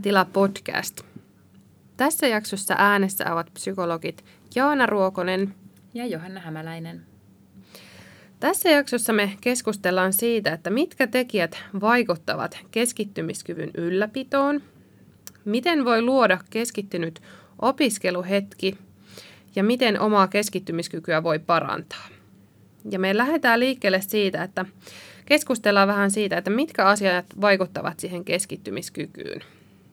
Mielentila podcast. Tässä jaksossa äänessä ovat psykologit Jaana Ruokonen ja Johanna Hämäläinen. Tässä jaksossa me keskustellaan siitä, että mitkä tekijät vaikuttavat keskittymiskyvyn ylläpitoon, miten voi luoda keskittynyt opiskeluhetki ja miten omaa keskittymiskykyä voi parantaa. Ja me lähdetään liikkeelle siitä, että keskustellaan vähän siitä, että mitkä asiat vaikuttavat siihen keskittymiskykyyn.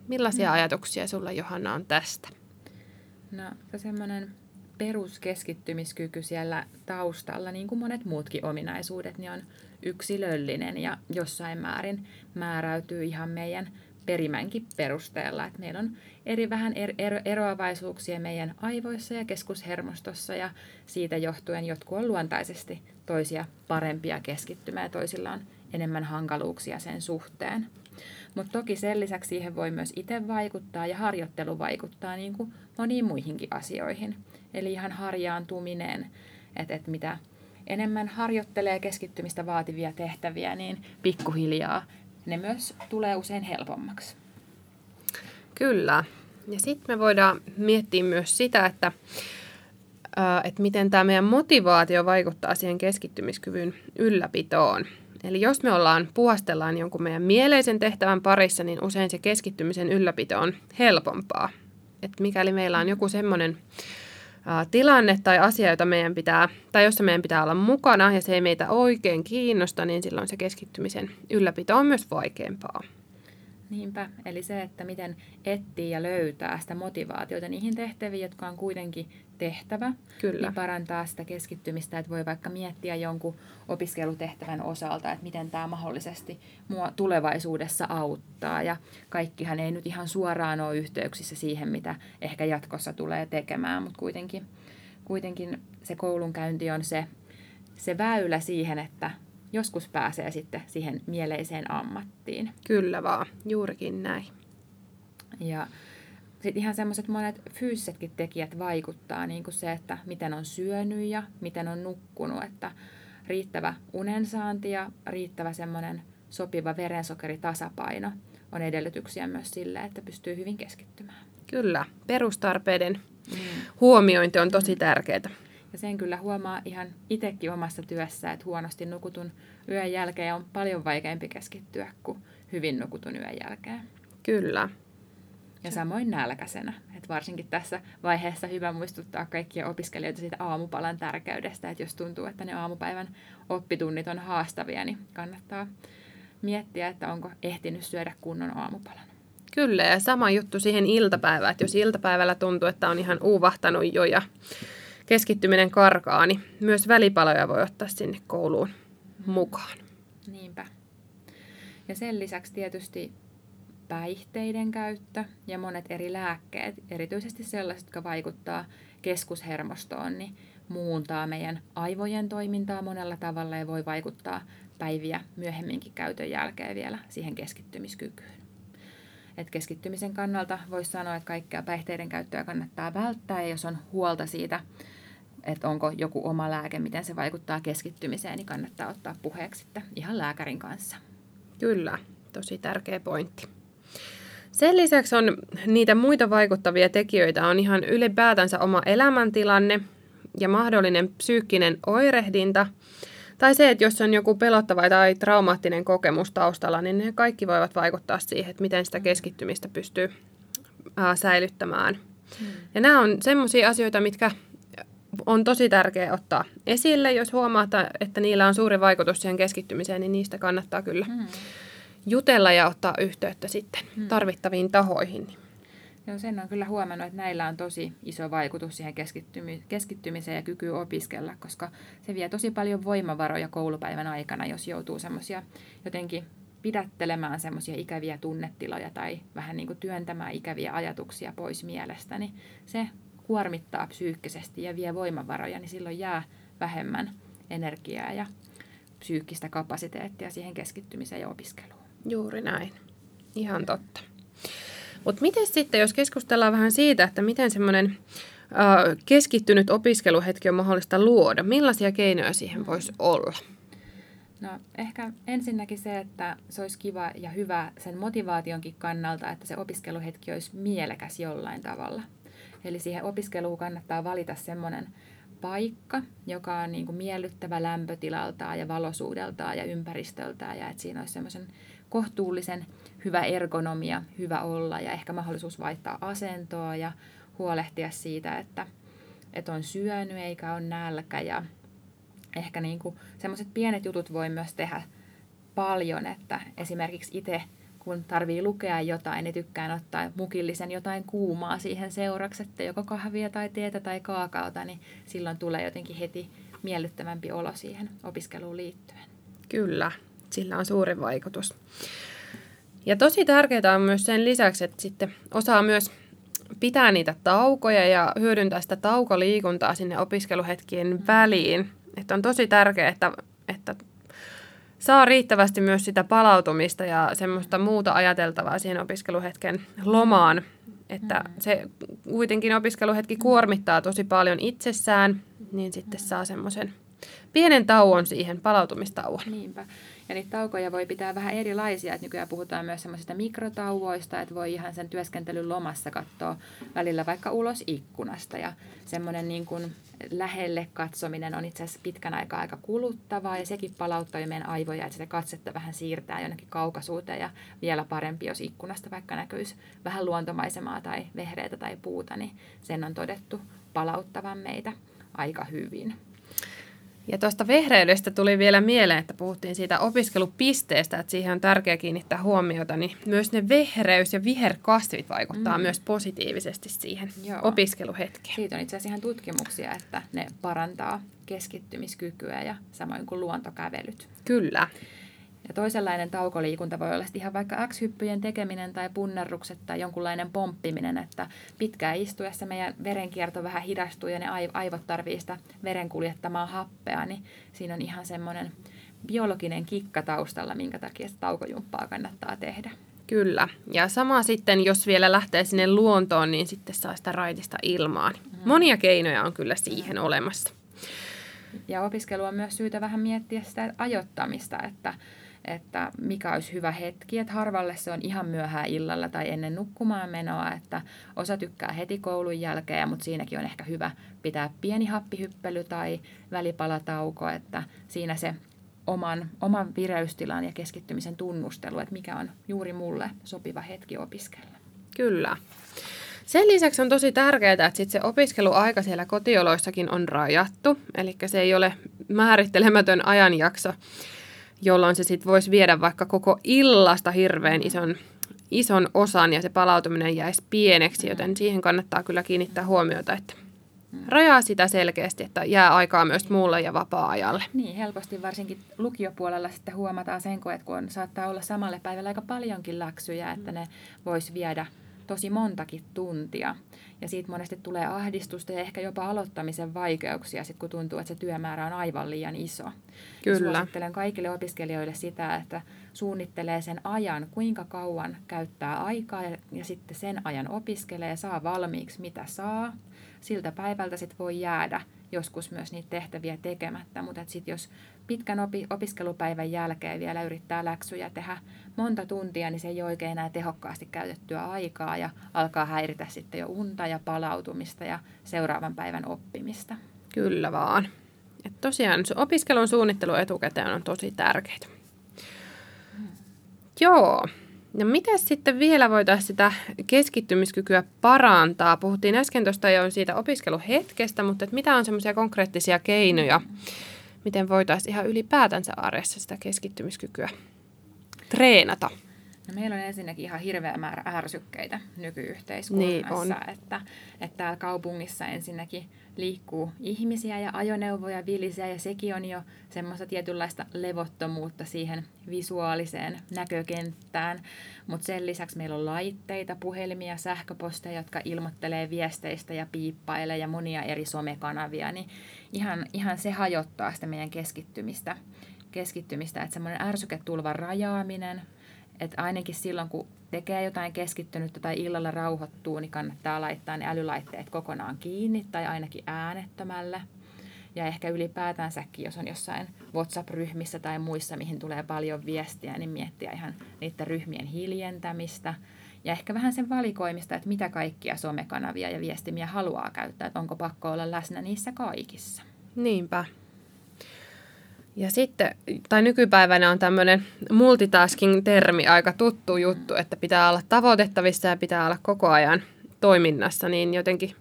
Millaisia mm. ajatuksia sulla Johanna on tästä? No semmoinen peruskeskittymiskyky siellä taustalla, niin kuin monet muutkin ominaisuudet, niin on yksilöllinen ja jossain määrin määräytyy ihan meidän perimänkin perusteella. Että meillä on eri vähän er, er, eroavaisuuksia meidän aivoissa ja keskushermostossa ja siitä johtuen jotkut on luontaisesti toisia parempia keskittymään ja toisilla on enemmän hankaluuksia sen suhteen. Mutta toki sen lisäksi siihen voi myös itse vaikuttaa ja harjoittelu vaikuttaa niin kuin moniin muihinkin asioihin. Eli ihan harjaantuminen, että et mitä enemmän harjoittelee keskittymistä vaativia tehtäviä, niin pikkuhiljaa ne myös tulee usein helpommaksi. Kyllä. Ja sitten me voidaan miettiä myös sitä, että, että miten tämä meidän motivaatio vaikuttaa siihen keskittymiskyvyn ylläpitoon. Eli jos me ollaan puhastellaan jonkun meidän mieleisen tehtävän parissa, niin usein se keskittymisen ylläpito on helpompaa. Et mikäli meillä on joku semmoinen tilanne tai asia, jota meidän pitää, tai jossa meidän pitää olla mukana ja se ei meitä oikein kiinnosta, niin silloin se keskittymisen ylläpito on myös vaikeampaa. Niinpä, eli se, että miten etsii ja löytää sitä motivaatiota niihin tehtäviin, jotka on kuitenkin tehtävä, Kyllä. niin parantaa sitä keskittymistä, että voi vaikka miettiä jonkun opiskelutehtävän osalta, että miten tämä mahdollisesti mua tulevaisuudessa auttaa. Ja kaikkihan ei nyt ihan suoraan ole yhteyksissä siihen, mitä ehkä jatkossa tulee tekemään, mutta kuitenkin, kuitenkin se koulunkäynti on se, se väylä siihen, että joskus pääsee sitten siihen mieleiseen ammattiin. Kyllä vaan, juurikin näin. Ja sitten ihan semmoiset monet fyysisetkin tekijät vaikuttaa, niin kuin se, että miten on syönyt ja miten on nukkunut, että riittävä unensaanti ja riittävä semmoinen sopiva verensokeritasapaino on edellytyksiä myös sille, että pystyy hyvin keskittymään. Kyllä, perustarpeiden mm. huomiointi on tosi mm. tärkeää. Ja sen kyllä huomaa ihan itsekin omassa työssä, että huonosti nukutun yön jälkeen on paljon vaikeampi keskittyä kuin hyvin nukutun yön jälkeen. Kyllä. Ja samoin nälkäisenä. Et varsinkin tässä vaiheessa hyvä muistuttaa kaikkia opiskelijoita siitä aamupalan tärkeydestä, että jos tuntuu, että ne aamupäivän oppitunnit on haastavia, niin kannattaa miettiä, että onko ehtinyt syödä kunnon aamupalan. Kyllä, ja sama juttu siihen iltapäivään, että jos iltapäivällä tuntuu, että on ihan uuvahtanut jo ja keskittyminen karkaa, niin myös välipaloja voi ottaa sinne kouluun mukaan. Niinpä. Ja sen lisäksi tietysti päihteiden käyttö ja monet eri lääkkeet, erityisesti sellaiset, jotka vaikuttaa keskushermostoon, niin muuntaa meidän aivojen toimintaa monella tavalla ja voi vaikuttaa päiviä myöhemminkin käytön jälkeen vielä siihen keskittymiskykyyn. Et keskittymisen kannalta voisi sanoa, että kaikkea päihteiden käyttöä kannattaa välttää ja jos on huolta siitä, että onko joku oma lääke, miten se vaikuttaa keskittymiseen, niin kannattaa ottaa puheeksi ihan lääkärin kanssa. Kyllä, tosi tärkeä pointti. Sen lisäksi on niitä muita vaikuttavia tekijöitä, on ihan ylipäätänsä oma elämäntilanne ja mahdollinen psyykkinen oirehdinta. Tai se, että jos on joku pelottava tai traumaattinen kokemus taustalla, niin ne kaikki voivat vaikuttaa siihen, että miten sitä keskittymistä pystyy ää, säilyttämään. Hmm. Ja nämä on sellaisia asioita, mitkä on tosi tärkeää ottaa esille. Jos huomaa, että niillä on suuri vaikutus siihen keskittymiseen, niin niistä kannattaa kyllä hmm jutella ja ottaa yhteyttä sitten hmm. tarvittaviin tahoihin. Joo, sen on kyllä huomannut, että näillä on tosi iso vaikutus siihen keskittymi- keskittymiseen ja kykyyn opiskella, koska se vie tosi paljon voimavaroja koulupäivän aikana, jos joutuu semmoisia jotenkin pidättelemään semmoisia ikäviä tunnetiloja tai vähän niin kuin työntämään ikäviä ajatuksia pois mielestä, niin se kuormittaa psyykkisesti ja vie voimavaroja, niin silloin jää vähemmän energiaa ja psyykkistä kapasiteettia siihen keskittymiseen ja opiskeluun. Juuri näin. Ihan totta. Mutta miten sitten, jos keskustellaan vähän siitä, että miten semmoinen keskittynyt opiskeluhetki on mahdollista luoda, millaisia keinoja siihen voisi olla? No ehkä ensinnäkin se, että se olisi kiva ja hyvä sen motivaationkin kannalta, että se opiskeluhetki olisi mielekäs jollain tavalla. Eli siihen opiskeluun kannattaa valita semmoinen paikka, joka on niin kuin miellyttävä lämpötilaltaan ja valosuudeltaan ja ympäristöltään ja että siinä olisi semmoisen kohtuullisen hyvä ergonomia, hyvä olla ja ehkä mahdollisuus vaihtaa asentoa ja huolehtia siitä, että, että on syönyt eikä ole nälkä ja ehkä niin kuin semmoiset pienet jutut voi myös tehdä paljon, että esimerkiksi itse kun tarvii lukea jotain, niin tykkään ottaa mukillisen jotain kuumaa siihen seuraksi, että joko kahvia tai tietä tai kaakaota, niin silloin tulee jotenkin heti miellyttävämpi olo siihen opiskeluun liittyen. Kyllä, sillä on suuri vaikutus. Ja tosi tärkeää on myös sen lisäksi, että sitten osaa myös pitää niitä taukoja ja hyödyntää sitä taukoliikuntaa sinne opiskeluhetkien mm. väliin. Että on tosi tärkeää, että, että saa riittävästi myös sitä palautumista ja semmoista muuta ajateltavaa siihen opiskeluhetken lomaan. Että mm. se kuitenkin opiskeluhetki kuormittaa tosi paljon itsessään, niin sitten saa semmoisen pienen tauon siihen, palautumistauon. Niinpä. Ja niitä taukoja voi pitää vähän erilaisia. Että nykyään puhutaan myös semmoisista mikrotauvoista, että voi ihan sen työskentelyn lomassa katsoa välillä vaikka ulos ikkunasta. Ja semmoinen niin kuin lähelle katsominen on itse asiassa pitkän aikaa aika kuluttavaa ja sekin palauttaa jo meidän aivoja, että sitä katsetta vähän siirtää jonnekin kaukaisuuteen ja vielä parempi, jos ikkunasta vaikka näkyisi vähän luontomaisemaa tai vehreitä tai puuta, niin sen on todettu palauttavan meitä aika hyvin. Ja tuosta vehreydestä tuli vielä mieleen, että puhuttiin siitä opiskelupisteestä, että siihen on tärkeää kiinnittää huomiota, niin myös ne vehreys- ja viherkasvit vaikuttaa mm. myös positiivisesti siihen Joo. opiskeluhetkeen. Siitä on itse asiassa ihan tutkimuksia, että ne parantaa keskittymiskykyä ja samoin kuin luontokävelyt. Kyllä. Ja toisenlainen taukoliikunta voi olla ihan vaikka X-hyppyjen tekeminen tai punnerrukset tai jonkunlainen pomppiminen, että pitkään istuessa meidän verenkierto vähän hidastuu ja ne aivot tarvii sitä veren kuljettamaa happea, niin siinä on ihan semmoinen biologinen kikka taustalla, minkä takia sitä taukojumppaa kannattaa tehdä. Kyllä. Ja sama sitten, jos vielä lähtee sinne luontoon, niin sitten saa sitä raitista ilmaan. Mm. Monia keinoja on kyllä siihen olemassa. Ja opiskelu on myös syytä vähän miettiä sitä ajoittamista, että että mikä olisi hyvä hetki, että harvalle se on ihan myöhään illalla tai ennen nukkumaan menoa, että osa tykkää heti koulun jälkeen, mutta siinäkin on ehkä hyvä pitää pieni happihyppely tai välipalatauko, että siinä se oman, oman vireystilan ja keskittymisen tunnustelu, että mikä on juuri mulle sopiva hetki opiskella. Kyllä. Sen lisäksi on tosi tärkeää, että sit se opiskeluaika siellä kotioloissakin on rajattu, eli se ei ole määrittelemätön ajanjakso, jolloin se sitten voisi viedä vaikka koko illasta hirveän ison, ison osan ja se palautuminen jäisi pieneksi, joten siihen kannattaa kyllä kiinnittää huomiota, että rajaa sitä selkeästi, että jää aikaa myös muulle ja vapaa-ajalle. Niin, helposti varsinkin lukiopuolella sitten huomataan sen, että kun saattaa olla samalle päivälle aika paljonkin läksyjä, että ne voisi viedä tosi montakin tuntia. Ja siitä monesti tulee ahdistusta ja ehkä jopa aloittamisen vaikeuksia, sit kun tuntuu, että se työmäärä on aivan liian iso. Kyllä. Suosittelen kaikille opiskelijoille sitä, että suunnittelee sen ajan, kuinka kauan käyttää aikaa ja, ja sitten sen ajan opiskelee, saa valmiiksi mitä saa. Siltä päivältä sitten voi jäädä joskus myös niitä tehtäviä tekemättä, mutta sitten jos pitkän opi- opiskelupäivän jälkeen vielä yrittää läksyjä tehdä monta tuntia, niin se ei ole oikein enää tehokkaasti käytettyä aikaa ja alkaa häiritä sitten jo unta ja palautumista ja seuraavan päivän oppimista. Kyllä vaan. Et tosiaan opiskelun suunnittelu etukäteen on tosi tärkeää. Hmm. Joo. No miten sitten vielä voitaisiin sitä keskittymiskykyä parantaa? Puhuttiin äsken tuosta jo siitä opiskeluhetkestä, mutta että mitä on semmoisia konkreettisia keinoja, miten voitaisiin ihan ylipäätänsä arjessa sitä keskittymiskykyä treenata? No meillä on ensinnäkin ihan hirveä määrä ärsykkeitä nykyyhteiskunnassa, niin on. Että, että täällä kaupungissa ensinnäkin liikkuu ihmisiä ja ajoneuvoja vilisiä ja sekin on jo semmoista tietynlaista levottomuutta siihen visuaaliseen näkökenttään. Mutta sen lisäksi meillä on laitteita, puhelimia, sähköposteja, jotka ilmoittelee viesteistä ja piippailee ja monia eri somekanavia, niin ihan, ihan se hajottaa sitä meidän keskittymistä. keskittymistä. Että semmoinen ärsyketulvan rajaaminen, että ainakin silloin, kun tekee jotain keskittynyttä tai illalla rauhoittuu, niin kannattaa laittaa ne älylaitteet kokonaan kiinni tai ainakin äänettömälle. ja ehkä ylipäätänsäkin, jos on jossain WhatsApp-ryhmissä tai muissa, mihin tulee paljon viestiä, niin miettiä ihan niiden ryhmien hiljentämistä ja ehkä vähän sen valikoimista, että mitä kaikkia somekanavia ja viestimiä haluaa käyttää, että onko pakko olla läsnä niissä kaikissa. Niinpä. Ja sitten, tai nykypäivänä on tämmöinen multitasking-termi aika tuttu juttu, että pitää olla tavoitettavissa ja pitää olla koko ajan toiminnassa, niin jotenkin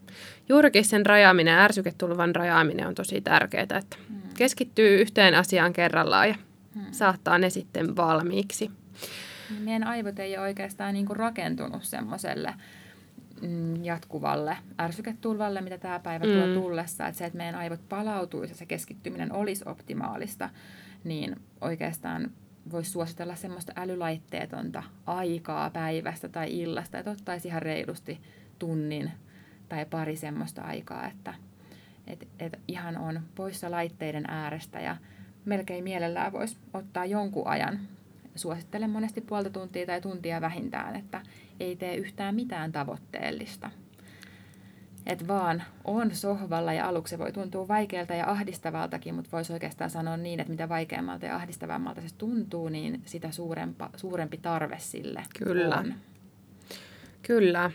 juurikin sen rajaaminen, ärsyketulvan rajaaminen on tosi tärkeää, että hmm. keskittyy yhteen asiaan kerrallaan ja hmm. saattaa ne sitten valmiiksi. Niin meidän aivot ei ole oikeastaan niin kuin rakentunut semmoiselle mm, jatkuvalle ärsyketulvalle, mitä tämä päivä mm. tuo tullessa. Että se, että meidän aivot palautuisi ja se keskittyminen olisi optimaalista, niin oikeastaan voisi suositella semmoista älylaitteetonta aikaa päivästä tai illasta, että ottaisi ihan reilusti tunnin tai pari semmoista aikaa, että et, et ihan on poissa laitteiden äärestä ja melkein mielellään voisi ottaa jonkun ajan. Suosittelen monesti puolta tuntia tai tuntia vähintään, että ei tee yhtään mitään tavoitteellista. Et vaan on sohvalla ja aluksi se voi tuntua vaikealta ja ahdistavaltakin, mutta voisi oikeastaan sanoa niin, että mitä vaikeammalta ja ahdistavammalta se tuntuu, niin sitä suurempa, suurempi tarve sille Kyllä. on. Kyllä.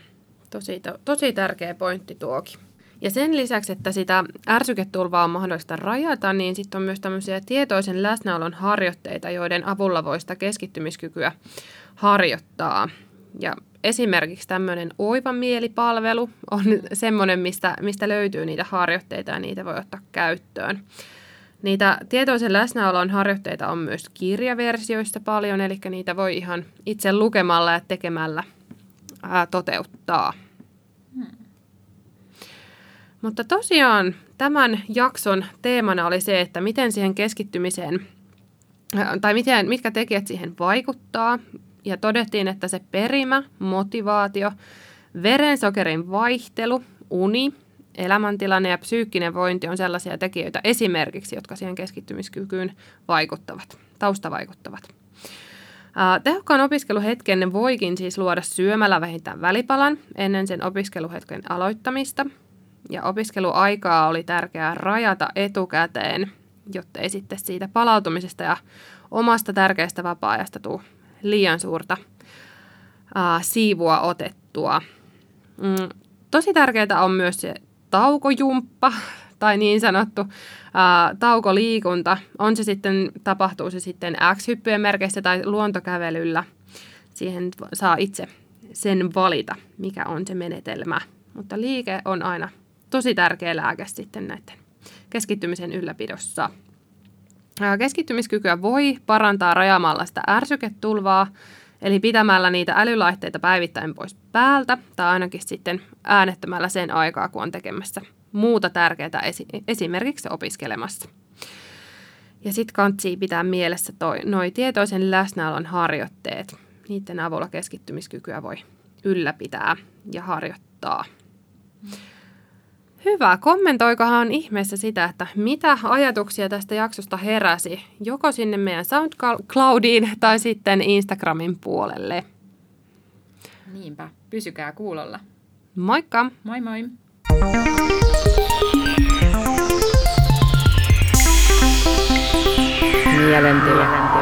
Tosi, tosi tärkeä pointti tuokin. Ja sen lisäksi, että sitä ärsyketulvaa on mahdollista rajata, niin sitten on myös tämmöisiä tietoisen läsnäolon harjoitteita, joiden avulla voi sitä keskittymiskykyä harjoittaa. Ja esimerkiksi tämmöinen oiva mielipalvelu on semmoinen, mistä, mistä löytyy niitä harjoitteita ja niitä voi ottaa käyttöön. Niitä tietoisen läsnäolon harjoitteita on myös kirjaversioista paljon, eli niitä voi ihan itse lukemalla ja tekemällä ää, toteuttaa. Hmm. Mutta tosiaan tämän jakson teemana oli se, että miten siihen keskittymiseen, tai miten, mitkä tekijät siihen vaikuttaa. Ja todettiin, että se perimä, motivaatio, verensokerin vaihtelu, uni, elämäntilanne ja psyykkinen vointi on sellaisia tekijöitä esimerkiksi, jotka siihen keskittymiskykyyn vaikuttavat, taustavaikuttavat. Tehokkaan opiskeluhetken voikin siis luoda syömällä vähintään välipalan ennen sen opiskeluhetken aloittamista. Ja opiskeluaikaa oli tärkeää rajata etukäteen, jotta ei sitten siitä palautumisesta ja omasta tärkeästä vapaa-ajasta tule liian suurta ää, siivua otettua. Mm, tosi tärkeää on myös se taukojumppa, tai niin sanottu ää, taukoliikunta, on se sitten, tapahtuu se sitten X-hyppyjen merkeissä tai luontokävelyllä. Siihen saa itse sen valita, mikä on se menetelmä. Mutta liike on aina tosi tärkeä lääke sitten näiden keskittymisen ylläpidossa. Keskittymiskykyä voi parantaa rajaamalla sitä ärsyketulvaa, eli pitämällä niitä älylaitteita päivittäin pois päältä, tai ainakin sitten äänettämällä sen aikaa, kun on tekemässä muuta tärkeää esi- esimerkiksi opiskelemassa. Ja sitten kantsii pitää mielessä toi, noi tietoisen läsnäolon harjoitteet. Niiden avulla keskittymiskykyä voi ylläpitää ja harjoittaa. Hyvä. Kommentoikohan ihmeessä sitä, että mitä ajatuksia tästä jaksosta heräsi, joko sinne meidän SoundCloudiin tai sitten Instagramin puolelle. Niinpä. Pysykää kuulolla. Moikka! Moi moi! Mielentila.